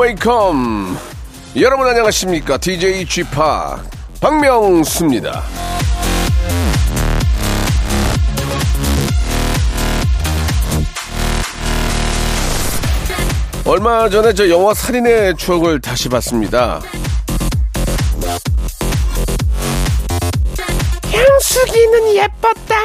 Welcome. 여러분 안녕하십니까? DJ p 박명수입니다. 얼마 전에 저 영화 살인의 추억을 다시 봤습니다. 향숙이는 예뻤다.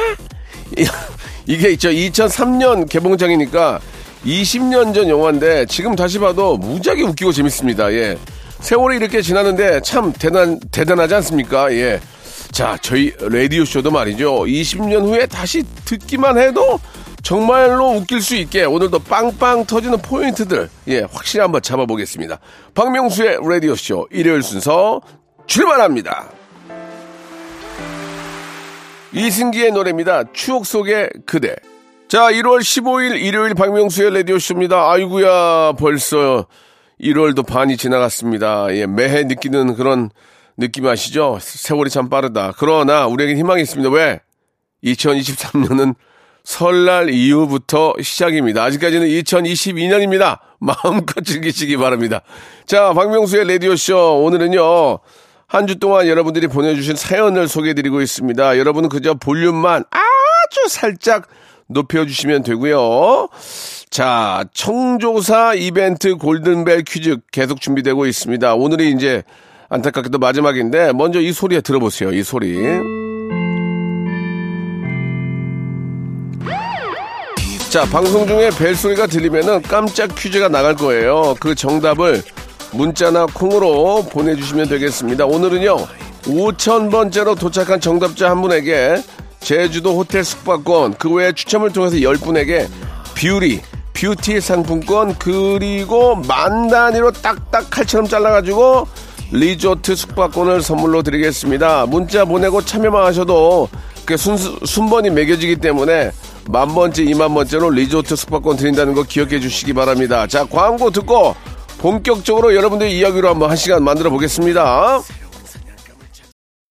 이게 있죠 2003년 개봉작이니까 20년 전 영화인데 지금 다시 봐도 무지하게 웃기고 재밌습니다. 예. 세월이 이렇게 지났는데 참 대단 대단하지 않습니까? 예. 자, 저희 라디오 쇼도 말이죠. 20년 후에 다시 듣기만 해도 정말로 웃길 수 있게 오늘도 빵빵 터지는 포인트들 예, 확실히 한번 잡아보겠습니다. 박명수의 라디오 쇼 일요일 순서 출발합니다. 이승기의 노래입니다. 추억 속의 그대. 자, 1월 15일 일요일 박명수의 라디오쇼입니다. 아이구야, 벌써 1월도 반이 지나갔습니다. 예, 매해 느끼는 그런 느낌 아시죠? 세월이 참 빠르다. 그러나 우리에겐 희망이 있습니다. 왜? 2023년은 설날 이후부터 시작입니다. 아직까지는 2022년입니다. 마음껏 즐기시기 바랍니다. 자, 박명수의 라디오쇼. 오늘은요, 한 주 동안 여러분들이 보내주신 사연을 소개해드리고 있습니다. 여러분은 그저 볼륨만 아주 살짝 높여주시면 되고요. 자, 청조사 이벤트 골든벨 퀴즈 계속 준비되고 있습니다. 오늘이 이제 안타깝게도 마지막인데 먼저 이 소리 들어보세요. 이 소리. 자, 방송 중에 벨 소리가 들리면은 깜짝 퀴즈가 나갈 거예요. 그 정답을 문자나 콩으로 보내주시면 되겠습니다. 오늘은요, 5,000번째로 도착한 정답자 한 분에게 제주도 호텔 숙박권, 그 외에 추첨을 통해서 10분에게 beauty, beauty 상품권, 그리고 만 단위로 딱딱 칼처럼 잘라가지고 리조트 숙박권을 선물로 드리겠습니다. 문자 보내고 참여만 하셔도 그 순, 순번이 매겨지기 때문에 만 번째, 이만 번째로 리조트 숙박권 드린다는 거 기억해 주시기 바랍니다. 자, 광고 듣고 본격적으로 여러분들의 이야기로 한번 한 시간 만들어 보겠습니다.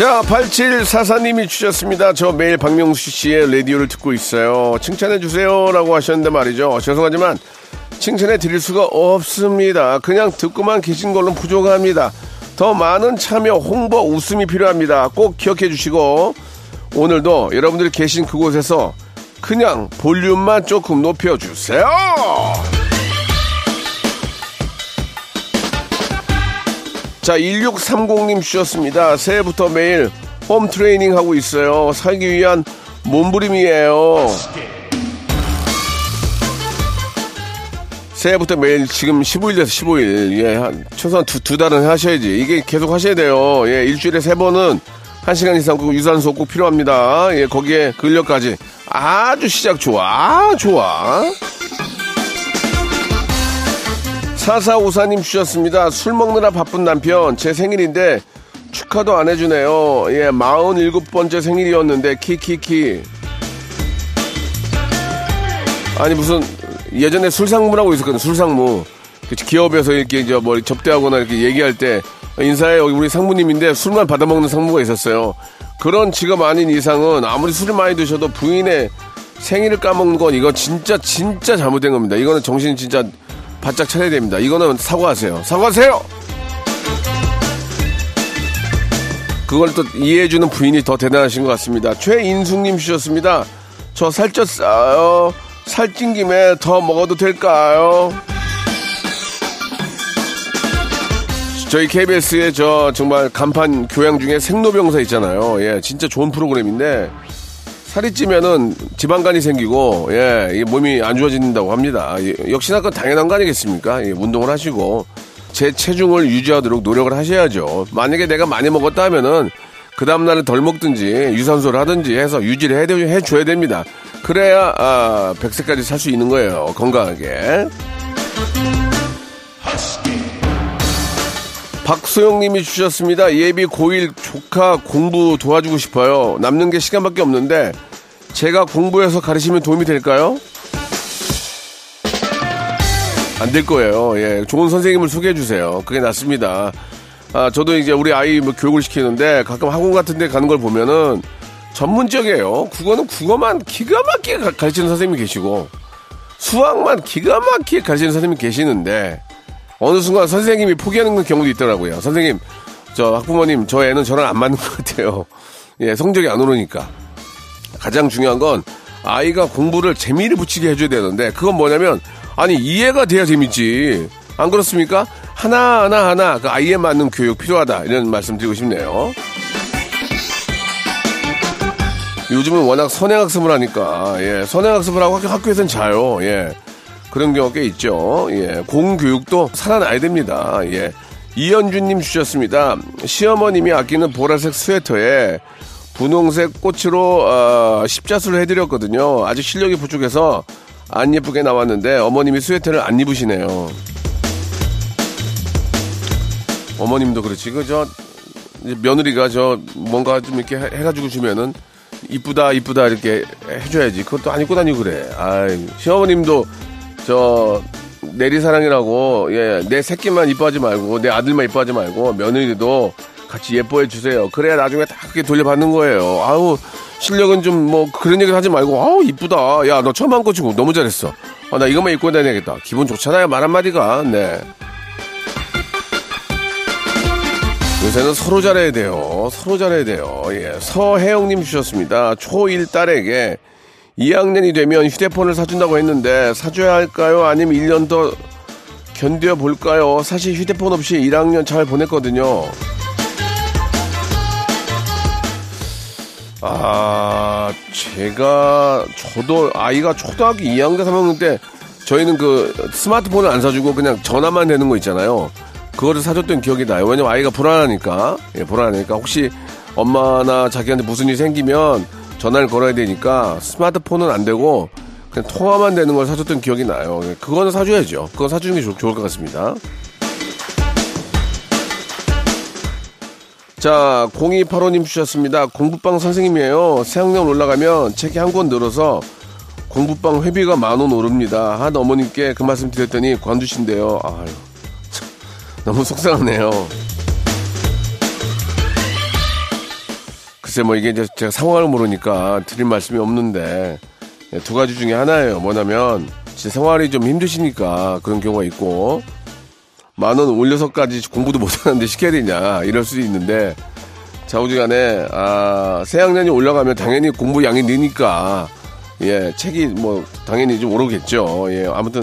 자, 8744님이 주셨습니다. 저 매일 박명수 씨의 라디오를 듣고 있어요. 칭찬해주세요. 라고 하셨는데 말이죠. 죄송하지만 칭찬해 드릴 수가 없습니다. 그냥 듣고만 계신 걸로 부족합니다. 더 많은 참여, 홍보, 웃음이 필요합니다. 꼭 기억해 주시고 오늘도 여러분들이 계신 그곳에서 그냥 볼륨만 조금 높여주세요. 자, 1630님 주셨습니다. 새해부터 매일 홈 트레이닝 하고 있어요. 살기 위한 몸부림이에요. 새해부터 매일 지금 15일 돼서 15일. 예, 한, 최소한 두, 두 달은 하셔야지. 이게 계속 하셔야 돼요. 예, 일주일에 세 번은 한 시간 이상 꼭 유산소 꼭 필요합니다. 예, 거기에 근력까지. 아주 시작 좋아. 아, 좋아. 사사오사님 주셨습니다. 술 먹느라 바쁜 남편, 제 생일인데 축하도 안 해주네요. 예, 47번째 생일이었는데, 키키키. 아니, 무슨, 예전에 술상무라고 있었거든요, 술상무. 그 기업에서 이렇게 이제 뭐 접대하거나 이렇게 얘기할 때, 인사해, 여기 우리 상무님인데 술만 받아먹는 상무가 있었어요. 그런 직업 아닌 이상은 아무리 술을 많이 드셔도 부인의 생일을 까먹는 건 이거 진짜, 진짜 잘못된 겁니다. 이거는 정신 진짜 바짝 차려야 됩니다. 이거는 사과하세요. 사과하세요! 그걸 또 이해해주는 부인이 더 대단하신 것 같습니다. 최인숙님 주셨습니다. 저 살쪘어요. 살찐 김에 더 먹어도 될까요? 저희 KBS의 저 정말 간판 교양 중에 생로병사 있잖아요. 예, 진짜 좋은 프로그램인데 살이 찌면은 지방간이 생기고 예, 이 몸이 안 좋아진다고 합니다. 예, 역시나 그 당연한 거 아니겠습니까? 예, 운동을 하시고 제 체중을 유지하도록 노력을 하셔야죠. 만약에 내가 많이 먹었다 하면은 그 다음 날은 덜 먹든지 유산소를 하든지 해서 유지를 해, 해줘야 됩니다. 그래야 아, 100세까지 살 수 있는 거예요. 건강하게. 박소영님이 주셨습니다. 예비 고1 조카 공부 도와주고 싶어요. 남는 게 시간밖에 없는데 제가 공부해서 가르치면 도움이 될까요? 안 될 거예요. 예, 좋은 선생님을 소개해 주세요. 그게 낫습니다. 아, 저도 이제 우리 아이 뭐 교육을 시키는데 가끔 학원 같은 데 가는 걸 보면은 전문적이에요. 국어는 국어만 기가 막히게 가르치는 선생님이 계시고 수학만 기가 막히게 가르치는 선생님이 계시는데 어느 순간 선생님이 포기하는 경우도 있더라고요. 선생님, 저 학부모님, 저 애는 저랑 안 맞는 것 같아요. 예, 성적이 안 오르니까. 가장 중요한 건 아이가 공부를 재미를 붙이게 해줘야 되는데 그건 뭐냐면 아니 이해가 돼야 재밌지. 안 그렇습니까? 하나 하나 하나 그 아이에 맞는 교육 필요하다 이런 말씀 드리고 싶네요. 요즘은 워낙 선행학습을 하니까 예, 선행학습을 하고 학교, 학교에서는 자요. 예. 그런 경우가 꽤 있죠. 예, 공교육도 살아나야 됩니다. 예. 이현주님 주셨습니다. 시어머님이 아끼는 보라색 스웨터에 분홍색 꽃으로 어, 십자수를 해드렸거든요. 아직 실력이 부족해서 안 예쁘게 나왔는데 어머님이 스웨터를 안 입으시네요. 어머님도 그렇지. 그저 며느리가 저 뭔가 좀 이렇게 해, 가지고 주면은 이쁘다 이쁘다 이렇게 해줘야지. 그것도 안 입고 다니고 그래. 아이 시어머님도 저 내리사랑이라고 예, 내 새끼만 이뻐하지 말고 내 아들만 이뻐하지 말고 며느리도 같이 예뻐해 주세요. 그래야 나중에 다 그렇게 돌려받는 거예요. 아우 실력은 좀 뭐 그런 얘기 하지 말고 아우 이쁘다. 야 너 처음 한거 치고 너무 잘했어. 아, 나 이것만 입고 다녀야겠다. 기분 좋잖아요. 말 한마디가. 네. 요새는 서로 잘해야 돼요. 서로 잘해야 돼요. 예. 서혜영님 주셨습니다. 초1 딸에게 2학년이 되면 휴대폰을 사준다고 했는데 사줘야 할까요? 아니면 1년 더 견뎌 볼까요? 사실 휴대폰 없이 1학년 잘 보냈거든요. 아, 제가, 저도 아이가 초등학교 2학년 3학년 때 저희는 그 스마트폰을 안 사주고 그냥 전화만 되는 거 있잖아요. 그거를 사줬던 기억이 나요. 왜냐면 아이가 불안하니까. 예, 불안하니까. 혹시 엄마나 자기한테 무슨 일이 생기면 전화를 걸어야 되니까 스마트폰은 안 되고 그냥 통화만 되는 걸 사줬던 기억이 나요. 그거는 사줘야죠. 그거 사주는 게 좋, 좋을 것 같습니다. 자, 0285님 주셨습니다. 공부방 선생님이에요. 새학년 올라가면 책이 한 권 늘어서 공부방 회비가 만 원 오릅니다. 한 어머님께 그 말씀 드렸더니 관두신대요. 아유, 참, 너무 속상하네요. 글쎄 뭐 이게 이제 제가 상황을 모르니까 드릴 말씀이 없는데 예, 두 가지 중에 하나예요. 뭐냐면 제 생활이 좀 힘드시니까 그런 경우가 있고 만 원 올려서까지 공부도 못하는데 시켜야 되냐 이럴 수도 있는데 자우지간에 아 새학년이 올라가면 당연히 공부 양이 느니까 예 책이 뭐 당연히 좀 오르겠죠. 예 아무튼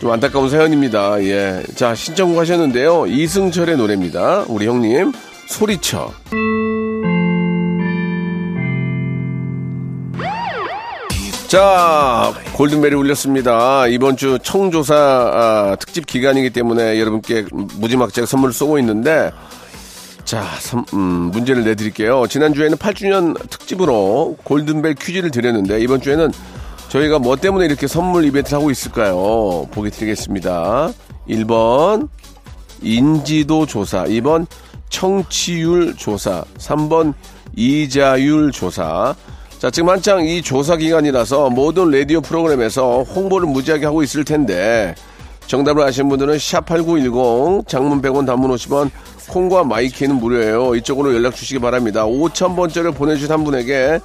좀 안타까운 사연입니다. 예. 자, 신청곡 하셨는데요. 이승철의 노래입니다. 우리 형님, 소리쳐. 자, 골든벨이 울렸습니다. 이번 주 청조사 아, 특집 기간이기 때문에 여러분께 무지막지하게 선물을 쏘고 있는데, 자, 선, 음, 문제를 내드릴게요. 지난주에는 8주년 특집으로 골든벨 퀴즈를 드렸는데, 이번 주에는 저희가 뭐 때문에 이렇게 선물 이벤트를 하고 있을까요? 보기 드리겠습니다. 1번, 인지도 조사. 2번, 청취율 조사. 3번, 이자율 조사. 자, 지금 한창 이 조사 기간이라서 모든 라디오 프로그램에서 홍보를 무지하게 하고 있을 텐데 정답을 아시는 분들은 샵8910 장문 100원 단문 50원 콩과 마이키는 무료예요. 이쪽으로 연락 주시기 바랍니다. 5,000번째를 보내주신 한 분에게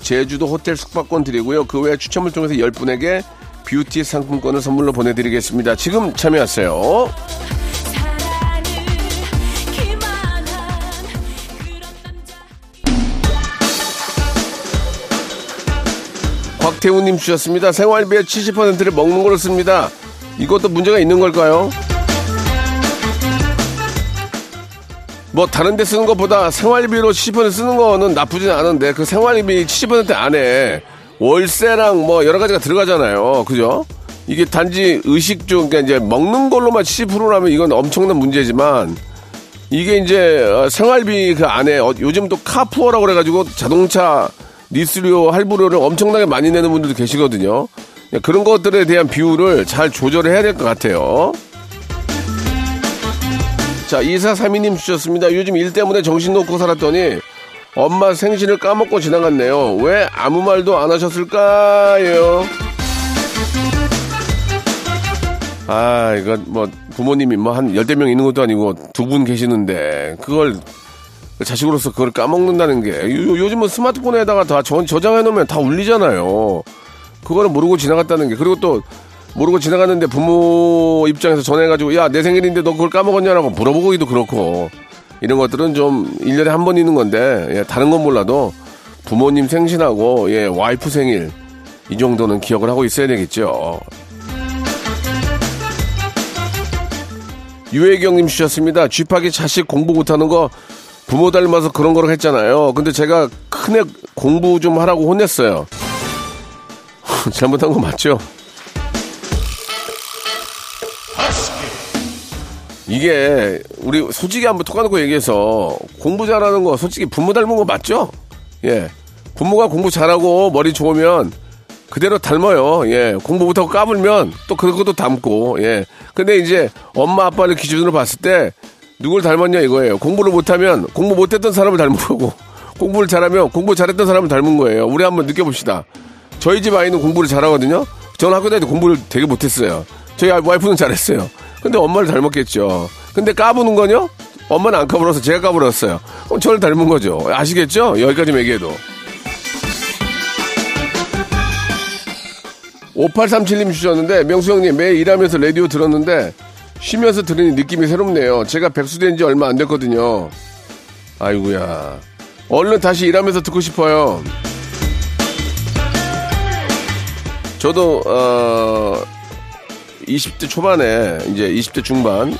제주도 호텔 숙박권 드리고요. 그 외에 추첨을 통해서 10분에게 뷰티 상품권을 선물로 보내드리겠습니다. 지금 참여하세요. 곽태우님 주셨습니다. 생활비의 70%를 먹는 걸로 씁니다. 이것도 문제가 있는 걸까요? 뭐 다른 데 쓰는 것보다 생활비로 70% 쓰는 거는 나쁘진 않은데 그 생활비 70% 안에 월세랑 뭐 여러 가지가 들어가잖아요. 그죠? 이게 단지 의식 중 그러니까 이제 먹는 걸로만 70%라면 이건 엄청난 문제지만 이게 이제 어, 생활비 그 안에 어, 요즘 또 카푸어라고 그래가지고 자동차 리스료 할부료를 엄청나게 많이 내는 분들도 계시거든요. 예, 그런 것들에 대한 비율을 잘 조절을 해야 될 것 같아요. 자, 2432님 주셨습니다. 요즘 일 때문에 정신 놓고 살았더니 엄마 생신을 까먹고 지나갔네요. 왜 아무 말도 안 하셨을까요? 아, 이거 뭐 부모님이 뭐 한 열대 명 있는 것도 아니고 두 분 계시는데 그걸 자식으로서 그걸 까먹는다는 게 요, 요즘은 스마트폰에다가 다 저, 저장해 놓으면 다 울리잖아요. 그거를 모르고 지나갔다는 게 그리고 또 모르고 지나갔는데 부모 입장에서 전해가지고 야 내 생일인데 너 그걸 까먹었냐라고 물어보기도 그렇고 이런 것들은 좀 1년에 한 번 있는 건데 예, 다른 건 몰라도 부모님 생신하고 예, 와이프 생일 이 정도는 기억을 하고 있어야 되겠죠. 유혜경님 주셨습니다. 쥐파기 자식 공부 못하는 거 부모 닮아서 그런 거라고 했잖아요. 근데 제가 큰애 공부 좀 하라고 혼냈어요. 잘못한 거 맞죠? 이게 우리 솔직히 한번 톡하놓고 얘기해서 공부 잘하는 거 솔직히 부모 닮은 거 맞죠? 예. 부모가 공부 잘하고 머리 좋으면 그대로 닮아요. 예. 공부 못하고 까불면 또 그것도 닮고, 예. 근데 이제 엄마 아빠를 기준으로 봤을 때 누굴 닮았냐 이거예요. 공부를 못하면 공부 못했던 사람을 닮은 거고 공부를 잘하면 공부 잘했던 사람을 닮은 거예요. 우리 한번 느껴봅시다. 저희 집 아이는 공부를 잘하거든요. 저는 학교 다닐 때 공부를 되게 못했어요. 저희 와이프는 잘했어요. 근데 엄마를 닮았겠죠. 근데 까부는 건요? 엄마는 안 까불어서 제가 까불었어요. 그럼 저를 닮은 거죠. 아시겠죠? 여기까지 얘기해도. 5837님 주셨는데, 명수 형님, 매일 일하면서 라디오 들었는데, 쉬면서 들으니 느낌이 새롭네요. 제가 백수된 지 얼마 안 됐거든요. 아이고야. 얼른 다시 일하면서 듣고 싶어요. 저도, 어, 20대 초반에, 이제 20대 중반,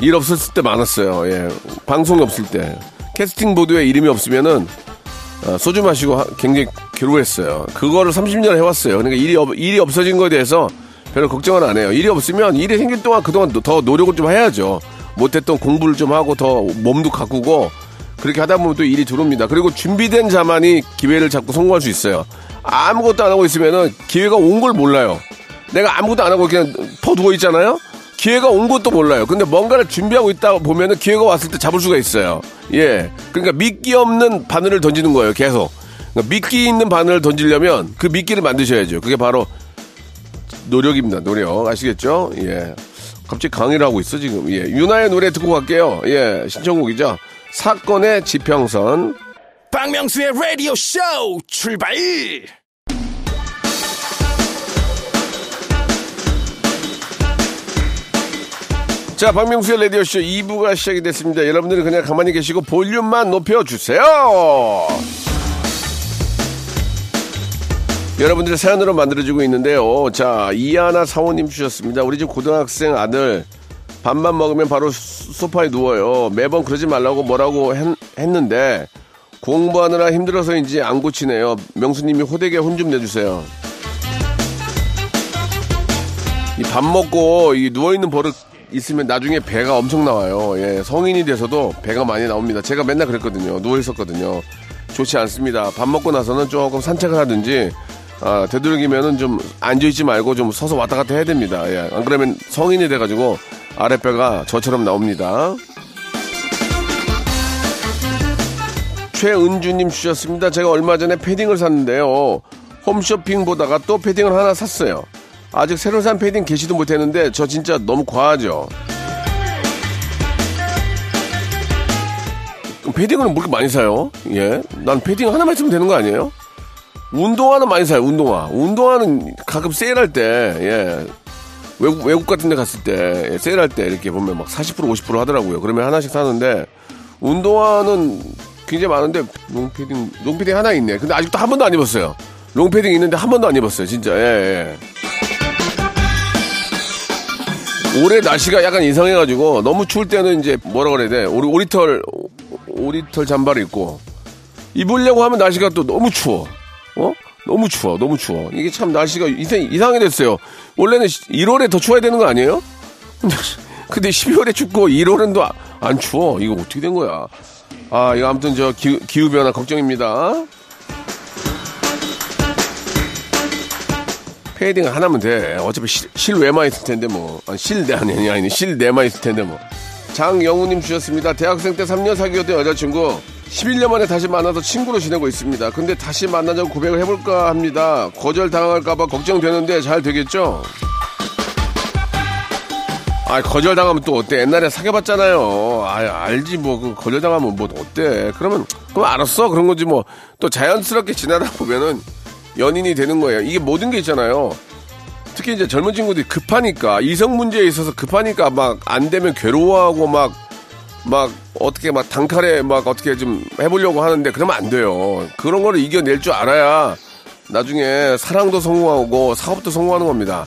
일 없었을 때 많았어요. 예. 방송이 없을 때. 캐스팅 보드에 이름이 없으면은, 어, 소주 마시고 하- 굉장히 괴로워했어요. 그거를 30년을 해왔어요. 그러니까 일이, 없, 일이 없어진 거에 대해서 별로 걱정은 안 해요. 일이 없으면 일이 생길 동안 그동안 더 노력을 좀 해야죠. 못했던 공부를 좀 하고 더 몸도 가꾸고 그렇게 하다 보면 또 일이 들어옵니다. 그리고 준비된 자만이 기회를 잡고 성공할 수 있어요. 아무것도 안 하고 있으면은 기회가 온 걸 몰라요. 내가 아무것도 안 하고 그냥 퍼 누워 있잖아요. 기회가 온 것도 몰라요. 근데 뭔가를 준비하고 있다 보면은 기회가 왔을 때 잡을 수가 있어요. 예. 그러니까 미끼 없는 바늘을 던지는 거예요. 계속. 그러니까 미끼 있는 바늘을 던지려면 그 미끼를 만드셔야죠. 그게 바로 노력입니다. 노력. 아시겠죠? 예. 갑자기 강의를 하고 있어, 지금. 예. 유나의 노래 듣고 갈게요. 예. 신청곡이죠. 사건의 지평선. 박명수의 라디오 쇼 출발! 자, 박명수의 라디오쇼 2부가 시작이 됐습니다. 여러분들은 그냥 가만히 계시고 볼륨만 높여주세요. 여러분들의 사연으로 만들어지고 있는데요. 자, 이하나 사원님 주셨습니다. 우리 집 고등학생 아들 밥만 먹으면 바로 소- 소파에 누워요. 매번 그러지 말라고 뭐라고 했, 했는데 공부하느라 힘들어서인지 안 고치네요. 명수님이 호되게 혼 좀 내주세요. 이 밥 먹고 이 누워있는 버릇 있으면 나중에 배가 엄청 나와요. 예, 성인이 돼서도 배가 많이 나옵니다. 제가 맨날 그랬거든요. 누워있었거든요. 좋지 않습니다. 밥 먹고 나서는 조금 산책을 하든지, 아, 되도록이면은 좀 앉아있지 말고 좀 서서 왔다 갔다 해야 됩니다. 예, 안 그러면 성인이 돼가지고 아랫배가 저처럼 나옵니다. 최은주님 주셨습니다. 제가 얼마 전에 패딩을 샀는데요. 홈쇼핑 보다가 또 패딩을 하나 샀어요. 아직 새로 산 패딩 개시도 못했는데 저 진짜 너무 과하죠. 패딩을 뭐 이렇게 많이 사요? 예, 난 패딩 하나만 있으면 되는 거 아니에요? 운동화는 많이 사요. 운동화. 운동화는 가끔 세일할 때, 예, 외국 외국 같은 데 갔을 때 예, 세일할 때 이렇게 보면 막 40% 50% 하더라고요. 그러면 하나씩 사는데 운동화는 굉장히 많은데 롱패딩 롱패딩 하나 있네. 근데 아직도 한 번도 안 입었어요. 롱패딩 있는데 한 번도 안 입었어요. 진짜. 예, 예. 올해 날씨가 약간 이상해가지고 너무 추울 때는 이제 뭐라 그래야 돼? 오리, 오리털 오리털 잠바를 입고 입으려고 하면 날씨가 또 너무 추워. 어? 너무 추워, 너무 추워. 이게 참 날씨가 이상, 이상해 됐어요. 원래는 1월에 더 추워야 되는 거 아니에요? 근데, 근데 12월에 춥고 1월은 또안 추워. 이거 어떻게 된 거야? 아, 이거 아무튼 저 기, 기후변화 걱정입니다. 패딩 하나면 돼. 어차피 실, 실외만 있을 텐데 뭐. 아니, 실내 아니, 아니, 아니, 실내만 있을 텐데 뭐. 장영우님 주셨습니다. 대학생 때 3년 사귀었던 여자친구 11년 만에 다시 만나서 친구로 지내고 있습니다. 근데 다시 만나자고 고백을 해볼까 합니다. 거절 당할까봐 걱정되는데 잘 되겠죠? 아, 거절 당하면 또 어때? 옛날에 사귀어봤잖아요. 아, 알지 뭐 그 거절 당하면 뭐 어때? 그러면 그럼 알았어 그런 거지 뭐 또 자연스럽게 지나다 보면은 연인이 되는 거예요. 이게 모든 게 있잖아요. 특히 이제 젊은 친구들이 급하니까 이성 문제에 있어서 급하니까 막 안 되면 괴로워하고 막 막 어떻게 막 단칼에 막 어떻게 좀 해보려고 하는데 그러면 안 돼요. 그런 거를 이겨낼 줄 알아야 나중에 사랑도 성공하고 사업도 성공하는 겁니다.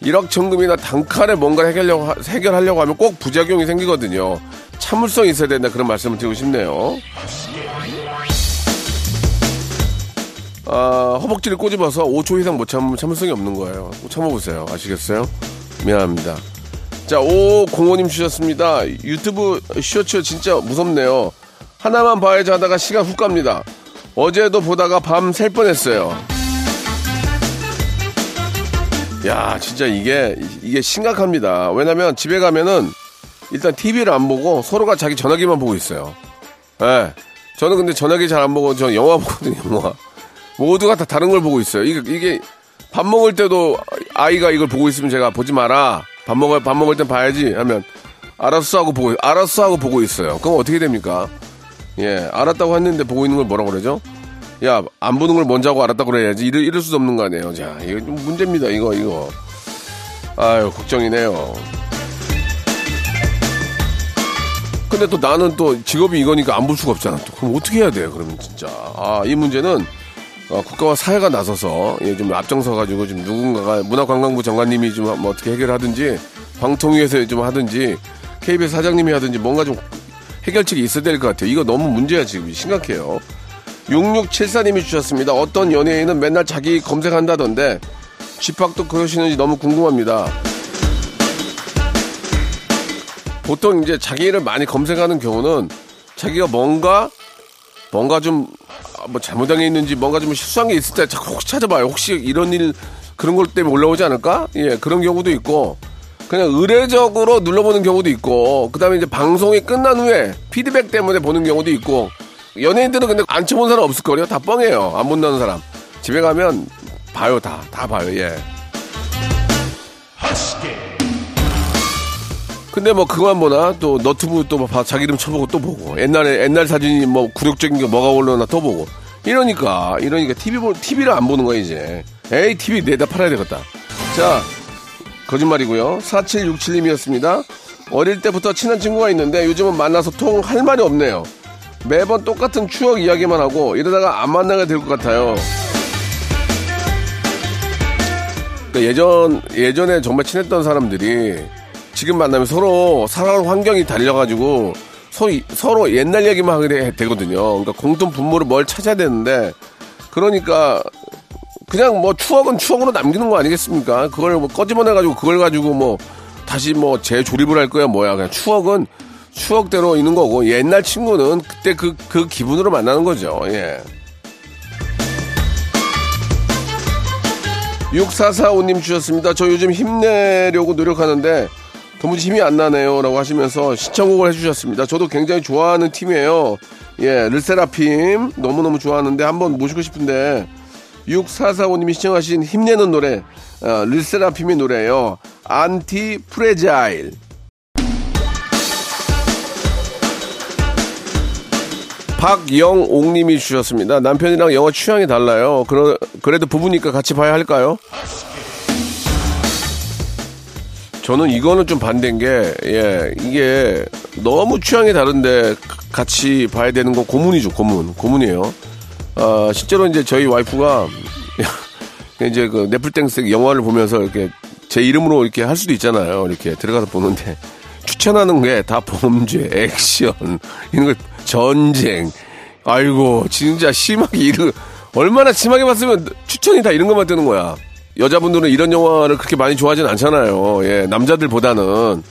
일확천금이나 단칼에 뭔가를 해결하려고, 하- 해결하려고 하면 꼭 부작용이 생기거든요. 참을성이 있어야 된다 그런 말씀을 드리고 싶네요. 아, 허벅지를 꼬집어서 5초 이상 못 참으면 참을성이 없는 거예요. 꼭 참아보세요. 아시겠어요? 미안합니다. 자, 오공호님 주셨습니다. 유튜브 쇼츠 진짜 무섭네요. 하나만 봐야지 하다가 시간 훅 갑니다. 어제도 보다가 밤 셀 뻔했어요. 야, 진짜 이게, 이게 심각합니다. 왜냐면 집에 가면은 일단 TV를 안 보고 서로가 자기 전화기만 보고 있어요. 예. 저는 근데 전화기 잘 안 보고 저 영화 보거든요, 영화. 모두가 다 다른 걸 보고 있어요. 이게, 이게 밥 먹을 때도 아이가 이걸 보고 있으면 제가 보지 마라. 밥 먹을, 밥 먹을 땐 봐야지 하면 알았어 하고 보고, 알았어 하고 보고 있어요. 그럼 어떻게 됩니까? 예, 알았다고 했는데 보고 있는 걸 뭐라고 그러죠? 야, 안 보는 걸 먼저 하고 알았다고 그래야지. 이럴, 이럴 수도 없는 거 아니에요. 자, 이거 좀 문제입니다. 이거, 이거. 아유, 걱정이네요. 근데 또 나는 또 직업이 이거니까 안 볼 수가 없잖아. 또. 그럼 어떻게 해야 돼요, 그러면 진짜. 아, 이 문제는 어, 국가와 사회가 나서서 예, 좀 앞장서 가지고 좀 누군가가 문화관광부 장관님이 좀 뭐 어떻게 해결하든지 방통위에서 좀 하든지 KBS 사장님이 하든지 뭔가 좀 해결책이 있어야 될 것 같아요. 이거 너무 문제야 지금 심각해요. 6674님이 주셨습니다. 어떤 연예인은 맨날 자기 검색한다던데 집합도 그러시는지 너무 궁금합니다. 보통 이제 자기를 많이 검색하는 경우는 자기가 뭔가 뭔가 좀 뭐 잘못한 게 있는지 뭔가 좀 실수한 게 있을 때 자꾸 혹시 찾아봐요. 혹시 이런 일 그런 것 때문에 올라오지 않을까? 예, 그런 경우도 있고 그냥 의례적으로 눌러보는 경우도 있고 그다음에 이제 방송이 끝난 후에 피드백 때문에 보는 경우도 있고 연예인들은 근데 안 쳐본 사람 없을 거예요. 다 뻥이에요. 안 본다는 사람 집에 가면 봐요 다 다 봐요. 예. 근데 뭐 그거만 보나? 또 너튜브 또 봐, 자기 이름 쳐보고 또 보고. 옛날에 옛날 사진이 뭐 굴욕적인 게 뭐가 올라오나 또 보고. 이러니까 이러니까 TV 보 TV를 안 보는 거야 이제. 에이 TV 내다 팔아야 되겠다. 자 거짓말이고요. 4767님이었습니다. 어릴 때부터 친한 친구가 있는데 요즘은 만나서 통 할 말이 없네요. 매번 똑같은 추억 이야기만 하고 이러다가 안 만나게 될 것 같아요. 그러니까 예전 예전에 정말 친했던 사람들이 지금 만나면 서로 살아가는 환경이 달려가지고 서로, 서로 옛날 얘기만 하게 되- 되거든요. 그러니까 공통 분모를 뭘 찾아야 되는데 그러니까 그냥 뭐 추억은 추억으로 남기는 거 아니겠습니까? 그걸 뭐 꺼집어내가지고 그걸 가지고 뭐 다시 뭐 재조립을 할 거야 뭐야 그냥 추억은 추억대로 있는 거고 옛날 친구는 그때 그, 그 기분으로 만나는 거죠. 예. 6445님 주셨습니다. 저 요즘 힘내려고 노력하는데 도무지 힘이 안 나네요. 라고 하시면서 시청곡을 해주셨습니다. 저도 굉장히 좋아하는 팀이에요. 예, 르세라핌 너무너무 좋아하는데 한번 모시고 싶은데 6445님이 신청하신 힘내는 노래 어, 르세라핌의 노래예요. Antifragile 박영옥님이 주셨습니다. 남편이랑 영화 취향이 달라요. 그러, 그래도 부부니까 같이 봐야 할까요? 저는 이거는 좀 반대인 게, 예, 이게 너무 취향이 다른데 같이 봐야 되는 건 고문이죠, 고문. 고문이에요. 아, 실제로 이제 저희 와이프가 이제 그 넷플땡스 영화를 보면서 이렇게 제 이름으로 이렇게 할 수도 있잖아요. 이렇게 들어가서 보는데 추천하는 게 다 범죄, 액션, 이런 거 전쟁. 아이고 진짜 심하게 이런 얼마나 심하게 봤으면 추천이 다 이런 것만 뜨는 거야. 여자분들은 이런 영화를 그렇게 많이 좋아하진 않잖아요. 예, 남자들보다는.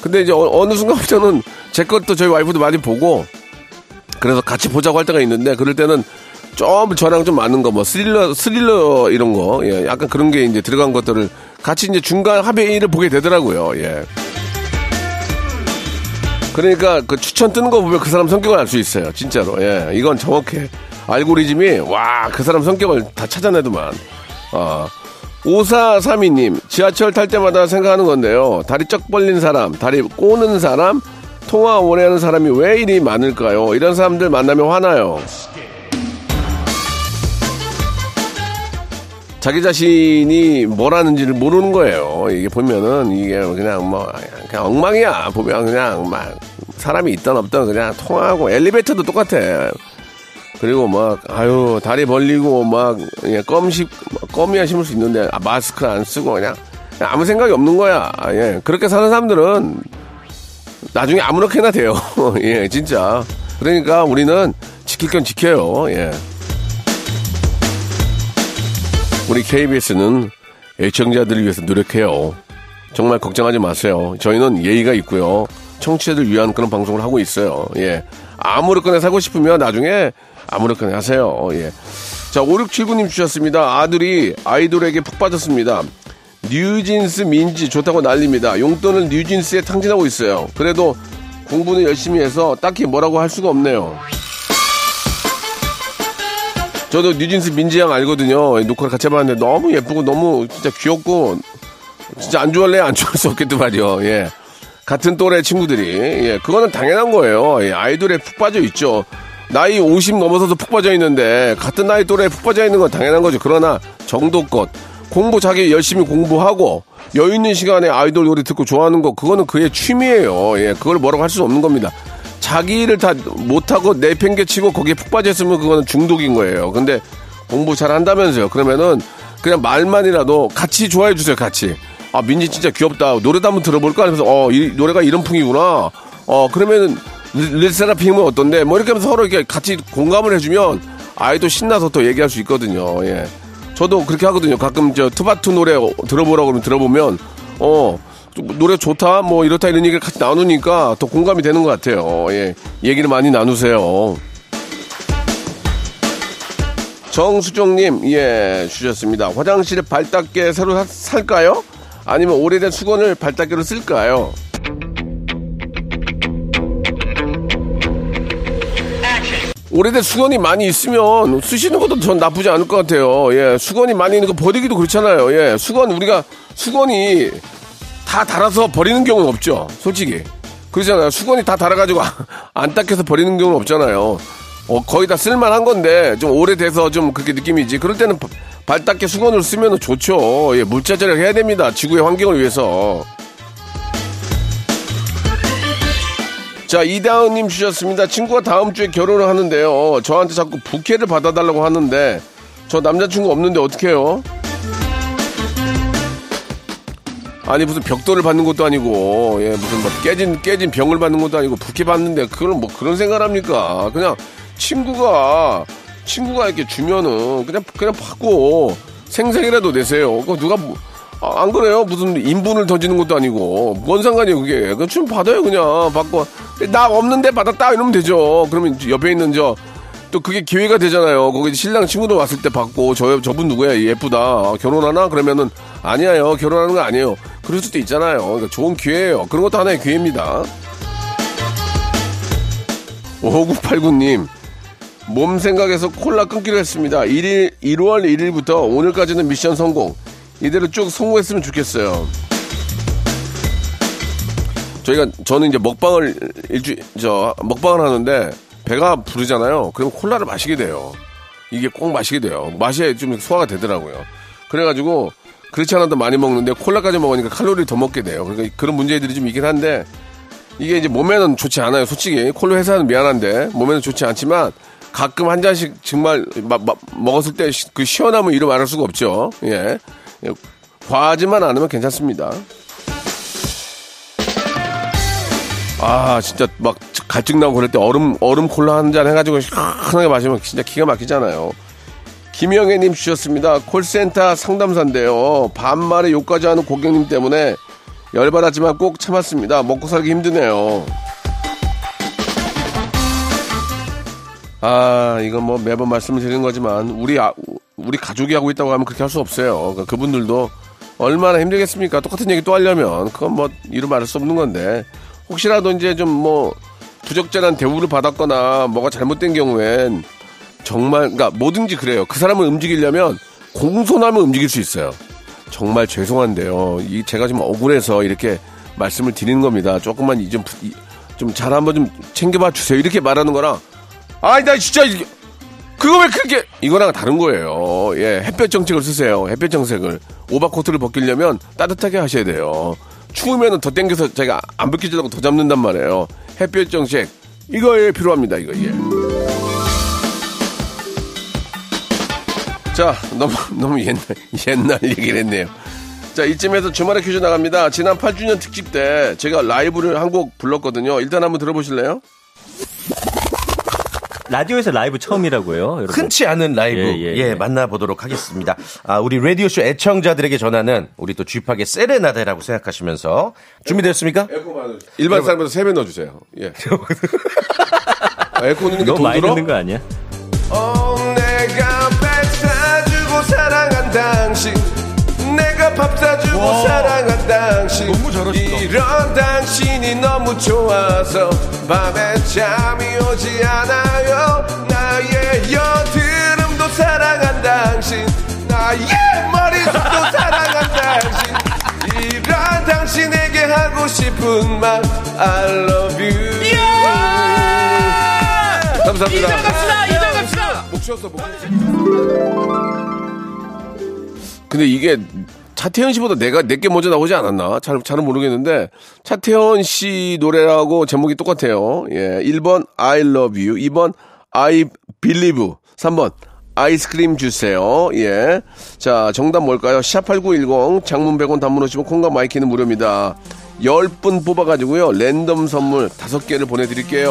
근데 이제 어, 느 순간부터는 제 것도 저희 와이프도 많이 보고 그래서 같이 보자고 할 때가 있는데 그럴 때는 좀 저랑 좀 맞는 거 뭐 스릴러 스릴러 이런 거 예, 약간 그런 게 이제 들어간 것들을 같이 이제 중간 합의를 보게 되더라고요. 예. 그러니까 그 추천 뜨는 거 보면 그 사람 성격을 알 수 있어요. 진짜로. 예. 이건 정확해. 알고리즘이 와, 그 사람 성격을 다 찾아내더만. 아. 5432님, 지하철 탈 때마다 생각하는 건데요. 다리 쩍 벌린 사람, 다리 꼬는 사람, 통화 오래 하는 사람이 왜 이리 많을까요? 이런 사람들 만나면 화나요. 자기 자신이 뭘 하는지를 모르는 거예요. 이게 보면은 이게 그냥 뭐 그냥 엉망이야. 보면 그냥 막 사람이 있던 없던 그냥 통하고 엘리베이터도 똑같아. 그리고 막 아유 다리 벌리고 막 예, 껌식 껌이야 심을 수 있는데 아, 마스크 안 쓰고 그냥, 그냥 아무 생각이 없는 거야. 아, 예 그렇게 사는 사람들은 나중에 아무렇게나 돼요. 예 진짜. 그러니까 우리는 지킬 건 지켜요. 예. 우리 KBS는 애청자들을 위해서 노력해요. 정말 걱정하지 마세요. 저희는 예의가 있고요. 청취자들 위한 그런 방송을 하고 있어요. 예. 아무렇거나 사고 싶으면 나중에 아무렇거나 하세요. 예. 자, 5679님 주셨습니다. 아들이 아이돌에게 푹 빠졌습니다. 뉴진스 민지 좋다고 난립니다. 용돈을 뉴진스에 탕진하고 있어요. 그래도 공부는 열심히 해서 딱히 뭐라고 할 수가 없네요. 저도 뉴진스 민지 양 알거든요. 녹화를 같이 해봤는데 너무 예쁘고 너무 진짜 귀엽고 진짜 안 좋아할래 안 좋아할 수 없겠단 말이요. 예. 같은 또래 친구들이 예, 그거는 당연한 거예요. 예, 아이돌에 푹 빠져 있죠. 나이 50 넘어서도 푹 빠져 있는데 같은 나이 또래에 푹 빠져 있는 건 당연한 거죠. 그러나 정도껏 공부 자기 열심히 공부하고 여유 있는 시간에 아이돌 노래 듣고 좋아하는 거 그거는 그의 취미예요. 예, 그걸 뭐라고 할 수 없는 겁니다. 자기를 다 못하고 내팽개치고 거기에 푹 빠졌으면 그거는 중독인 거예요. 근데 공부 잘 한다면서요. 그러면은 그냥 말만이라도 같이 좋아해 주세요. 같이. 아 민지 진짜 귀엽다. 노래도 한번 들어볼까 하면서 어 이 노래가 이런 풍이구나. 어 그러면은 릴세라핌은 어떤데? 뭐 이렇게 하면서 서로 이렇게 같이 공감을 해주면 아이도 신나서 또 얘기할 수 있거든요. 예. 저도 그렇게 하거든요. 가끔 저 투바투 노래 들어보라고 그러면 들어보면 어 노래 좋다 뭐 이렇다 이런 얘기를 같이 나누니까 더 공감이 되는 것 같아요. 예, 얘기를 많이 나누세요. 정수정님 예 주셨습니다. 화장실에 발닦개 새로 사, 살까요? 아니면 오래된 수건을 발닦개로 쓸까요? 오래된 수건이 많이 있으면 쓰시는 것도 전 나쁘지 않을 것 같아요. 예, 수건이 많이 있는 거 버리기도 그렇잖아요. 예, 수건 우리가 수건이 다 달아서 버리는 경우는 없죠. 솔직히. 그러잖아요. 수건이 다 달아가지고 안 닦여서 버리는 경우는 없잖아요. 어, 거의 다 쓸만한 건데 좀 오래돼서 좀 그렇게 느낌이지. 그럴 때는 발 닦게 수건을 쓰면 좋죠. 예, 물자 절약 해야 됩니다. 지구의 환경을 위해서. 자, 이다은님 주셨습니다. 친구가 다음 주에 결혼을 하는데요. 저한테 자꾸 부케를 받아달라고 하는데 저 남자친구 없는데 어떡해요? 아니 무슨 벽돌을 받는 것도 아니고 예 무슨 뭐 깨진 깨진 병을 받는 것도 아니고 부케 받는데 그걸 뭐 그런 생각을 합니까? 그냥 친구가 친구가 이렇게 주면은 그냥 그냥 받고 생생이라도 내세요. 그거 누가 뭐, 아, 안 그래요? 무슨 인분을 던지는 것도 아니고 뭔 상관이에요 그게? 그좀 받아요 그냥 받고 나 없는데 받았다 이러면 되죠. 그러면 옆에 있는 저 또 그게 기회가 되잖아요. 거기 신랑 친구들 왔을 때 받고 저 저분 누구야 예쁘다 결혼하나 그러면은 아니에요 결혼하는 거 아니에요. 그럴 수도 있잖아요. 그러니까 좋은 기회예요. 그런 것도 하나의 기회입니다. 5989님, 몸 생각해서 콜라 끊기로 했습니다. 1일, 1월 1일부터 오늘까지는 미션 성공. 이대로 쭉 성공했으면 좋겠어요. 저희가, 저는 이제 먹방을 일주, 저, 먹방을 하는데 배가 부르잖아요. 그럼 콜라를 마시게 돼요. 이게 꼭 마시게 돼요. 맛이 좀 소화가 되더라고요. 그래가지고 그렇지 않아도 많이 먹는데 콜라까지 먹으니까 칼로리 더 먹게 돼요. 그러니까 그런 문제들이 좀 있긴 한데 이게 이제 몸에는 좋지 않아요. 솔직히 콜라 회사는 미안한데 몸에는 좋지 않지만 가끔 한 잔씩 정말 마, 마, 먹었을 때 그 시원함을 이루 말할 수가 없죠. 예. 예. 과하지만 않으면 괜찮습니다. 아, 진짜 막 갈증 나고 그럴 때 얼음, 얼음 콜라 한 잔 해가지고 시원하게 마시면 진짜 기가 막히잖아요. 김영애님 주셨습니다. 콜센터 상담사인데요. 반말에 욕까지 하는 고객님 때문에 열받았지만 꼭 참았습니다. 먹고 살기 힘드네요. 아, 이건 뭐 매번 말씀을 드리는 거지만 우리 아, 우리 가족이 하고 있다고 하면 그렇게 할 수 없어요. 그러니까 그분들도 얼마나 힘들겠습니까? 똑같은 얘기 또 하려면 그건 뭐 이루 말할 수 없는 건데 혹시라도 이제 좀 뭐 부적절한 대우를 받았거나 뭐가 잘못된 경우엔 정말 그러니까 뭐든지 그래요. 그 사람을 움직이려면 공손하면 움직일 수 있어요. 정말 죄송한데요. 이 제가 좀 억울해서 이렇게 말씀을 드리는 겁니다. 조금만 이좀좀 잘 한번 좀 챙겨봐 주세요. 이렇게 말하는 거랑 아이 나 진짜 그거 왜 그렇게 이거랑 다른 거예요. 예, 햇볕 정책을 쓰세요. 햇볕 정책을 오버코트를 벗기려면 따뜻하게 하셔야 돼요. 추우면은 더 땡겨서 제가 안 벗기려고 더 잡는단 말이에요. 햇볕 정책 이거에 필요합니다. 이거 예. 자, 너무 너무 옛날 옛날 얘기를 했네요. 자, 이쯤에서 주말에 퀴즈 나갑니다. 지난 8주년 특집 때 제가 라이브를 한 곡 불렀거든요. 일단 한번 들어보실래요? 라디오에서 라이브 처음이라고요, 여러분. 흔치 않은 라이브 예, 예, 예, 예. 만나보도록 하겠습니다. 아, 우리 라디오쇼 애청자들에게 전하는 우리 또 쥐팍의 세레나데라고 생각하시면서 준비되었습니까? 일반 사람보다 3배 넣어주세요. 예. 아, 에코 넣는 게 너무 돈 많이 들어? 듣는 거 아니야? 어, 내가 배 사주고 사랑한 당신 내가 밥 사주고 사랑한 당신. 너무 잘하신다. 이런 당신이 너무 좋아서 밤에 잠이 오지 않아요. 나의 여드름도 사랑한 당신. 나의 머리숱도 사랑한 당신. 이런 당신에게 하고 싶은 말 I love you. 감사합니다. 이장 갑시다 이장 갑시다 목 쉬었어 목 근데 이게 차태현 씨보다 내가 내게 먼저 나오지 않았나? 잘, 잘은 모르겠는데, 차태현 씨 노래라고 제목이 똑같아요. 예. 1번, I love you. 2번, I believe. 3번, 아이스크림 주세요. 예. 자, 정답 뭘까요? 샵8910, 장문 100원 단문 50원 콩과 마이키는 무료입니다. 10분 뽑아가지고요. 랜덤 선물 5개를 보내드릴게요.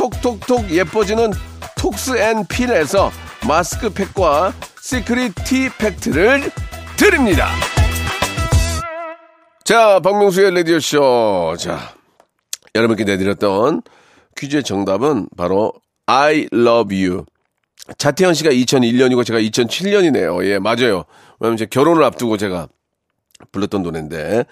톡톡톡 예뻐지는 톡스앤필에서 마스크팩과 시크릿 티팩트를 드립니다. 자, 박명수의 라디오쇼. 자, 여러분께 내드렸던 퀴즈의 정답은 바로 I love you. 차태현 씨가 2001년이고 제가 2007년이네요. 예, 맞아요. 왜냐면 제 결혼을 앞두고 제가 불렀던 노래인데.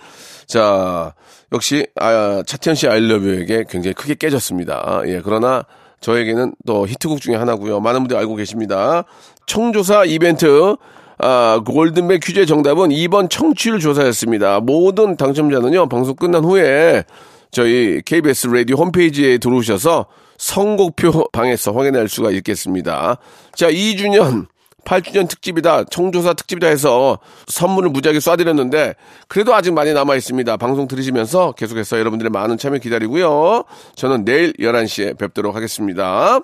자, 역시, 아, 차태현 씨 아이러브에게 굉장히 크게 깨졌습니다. 예, 그러나 저에게는 또 히트곡 중에 하나고요 많은 분들이 알고 계십니다. 청조사 이벤트, 아, 골든벨 퀴즈의 정답은 2번 청취율 조사였습니다. 모든 당첨자는요, 방송 끝난 후에 저희 KBS 라디오 홈페이지에 들어오셔서 선곡표 방에서 확인할 수가 있겠습니다. 자, 2주년, 8주년 특집이다, 청조사 특집이다 해서 선물을 무지하게 쏴드렸는데, 그래도 아직 많이 남아 있습니다. 방송 들으시면서 계속해서 여러분들의 많은 참여 기다리고요. 저는 내일 11시에 뵙도록 하겠습니다.